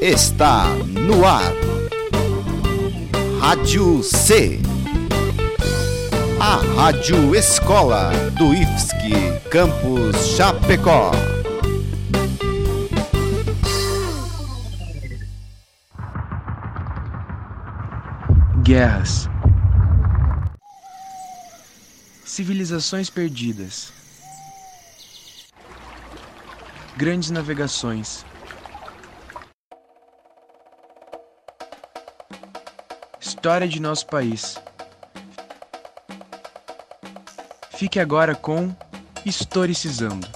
está no ar. Rádio C. A Rádio Escola do IFSC Campus Chapecó. Guerras. Civilizações perdidas. Grandes navegações. História de nosso país. Fique agora com Historicizando.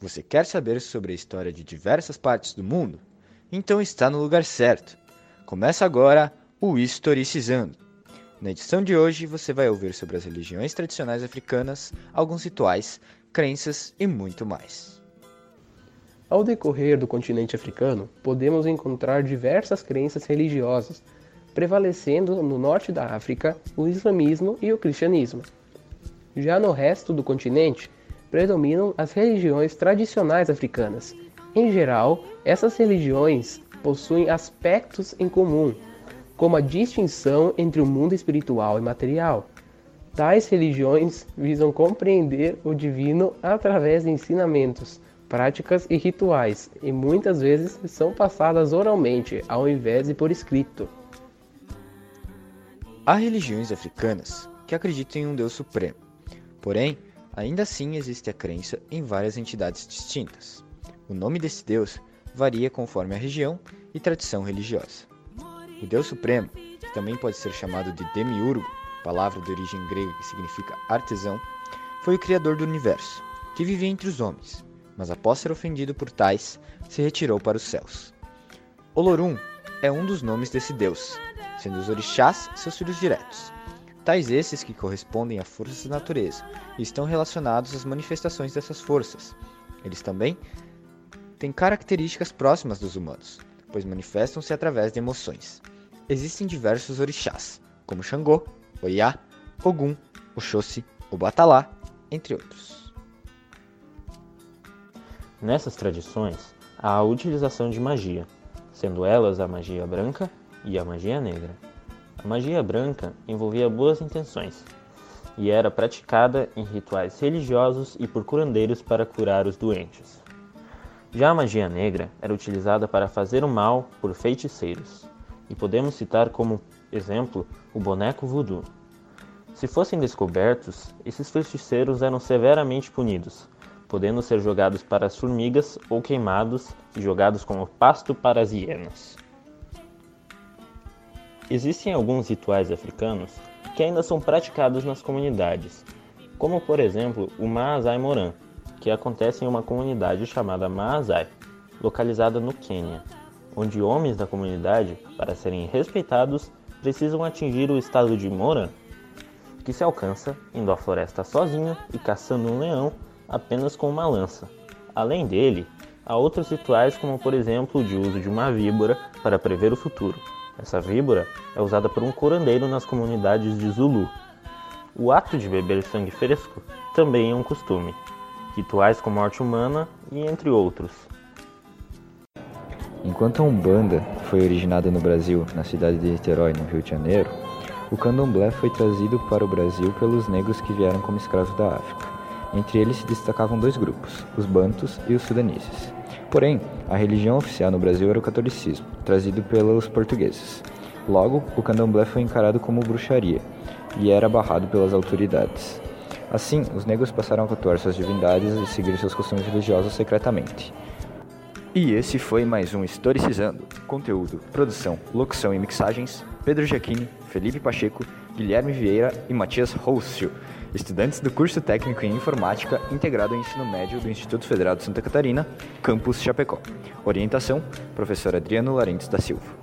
Você quer saber sobre a história de diversas partes do mundo? Então está no lugar certo. Começa agora o Historicizando. Na edição de hoje você vai ouvir sobre as religiões tradicionais africanas, alguns rituais, crenças e muito mais. Ao decorrer do continente africano, podemos encontrar diversas crenças religiosas, prevalecendo no norte da África o islamismo e o cristianismo. Já no resto do continente, predominam as religiões tradicionais africanas. Em geral, essas religiões possuem aspectos em comum, como a distinção entre o mundo espiritual e material. Tais religiões visam compreender o divino através de ensinamentos, práticas e rituais, e muitas vezes são passadas oralmente ao invés de por escrito. Há religiões africanas que acreditam em um Deus supremo, porém, ainda assim existe a crença em várias entidades distintas. O nome desse Deus varia conforme a região e tradição religiosa. O Deus Supremo, que também pode ser chamado de Demiurgo, palavra de origem grega que significa artesão, foi o criador do universo, que vivia entre os homens, mas após ser ofendido por tais, se retirou para os céus. Olorum é um dos nomes desse deus, sendo os orixás seus filhos diretos, tais esses que correspondem a forças da natureza e estão relacionados às manifestações dessas forças. Eles também têm características próximas dos humanos, pois manifestam-se através de emoções. Existem diversos orixás, como Xangô, Oiá, Ogum, Oxóssi, Obatalá, entre outros. Nessas tradições, há a utilização de magia, sendo elas a magia branca e a magia negra. A magia branca envolvia boas intenções e era praticada em rituais religiosos e por curandeiros para curar os doentes. Já a magia negra era utilizada para fazer o mal por feiticeiros, e podemos citar como exemplo o boneco voodoo. Se fossem descobertos, esses feiticeiros eram severamente punidos, podendo ser jogados para as formigas ou queimados e jogados como pasto para as hienas. Existem alguns rituais africanos que ainda são praticados nas comunidades, como por exemplo o Maasai Moran, que acontece em uma comunidade chamada Maasai, localizada no Quênia, onde homens da comunidade, para serem respeitados, precisam atingir o estado de Moran, que se alcança indo à floresta sozinho e caçando um leão apenas com uma lança. Além dele, há outros rituais, como por exemplo o de uso de uma víbora para prever o futuro. Essa víbora é usada por um curandeiro nas comunidades de Zulu. O ato de beber sangue fresco também é um costume, rituais com morte humana e entre outros. Enquanto a Umbanda foi originada no Brasil, na cidade de Niterói, no Rio de Janeiro, o candomblé foi trazido para o Brasil pelos negros que vieram como escravos da África. Entre eles se destacavam dois grupos, os bantus e os sudaneses. Porém, a religião oficial no Brasil era o catolicismo, trazido pelos portugueses. Logo, o candomblé foi encarado como bruxaria e era barrado pelas autoridades. Assim, os negros passaram a cultuar suas divindades e seguir seus costumes religiosos secretamente. E esse foi mais um Historicizando. Conteúdo, produção, locução e mixagens: Pedro Giacchini, Felipe Pacheco, Guilherme Vieira e Matias Roussio, estudantes do curso técnico em informática integrado ao ensino médio do Instituto Federal de Santa Catarina, campus Chapecó. Orientação: Professor Adriano Larentes da Silva.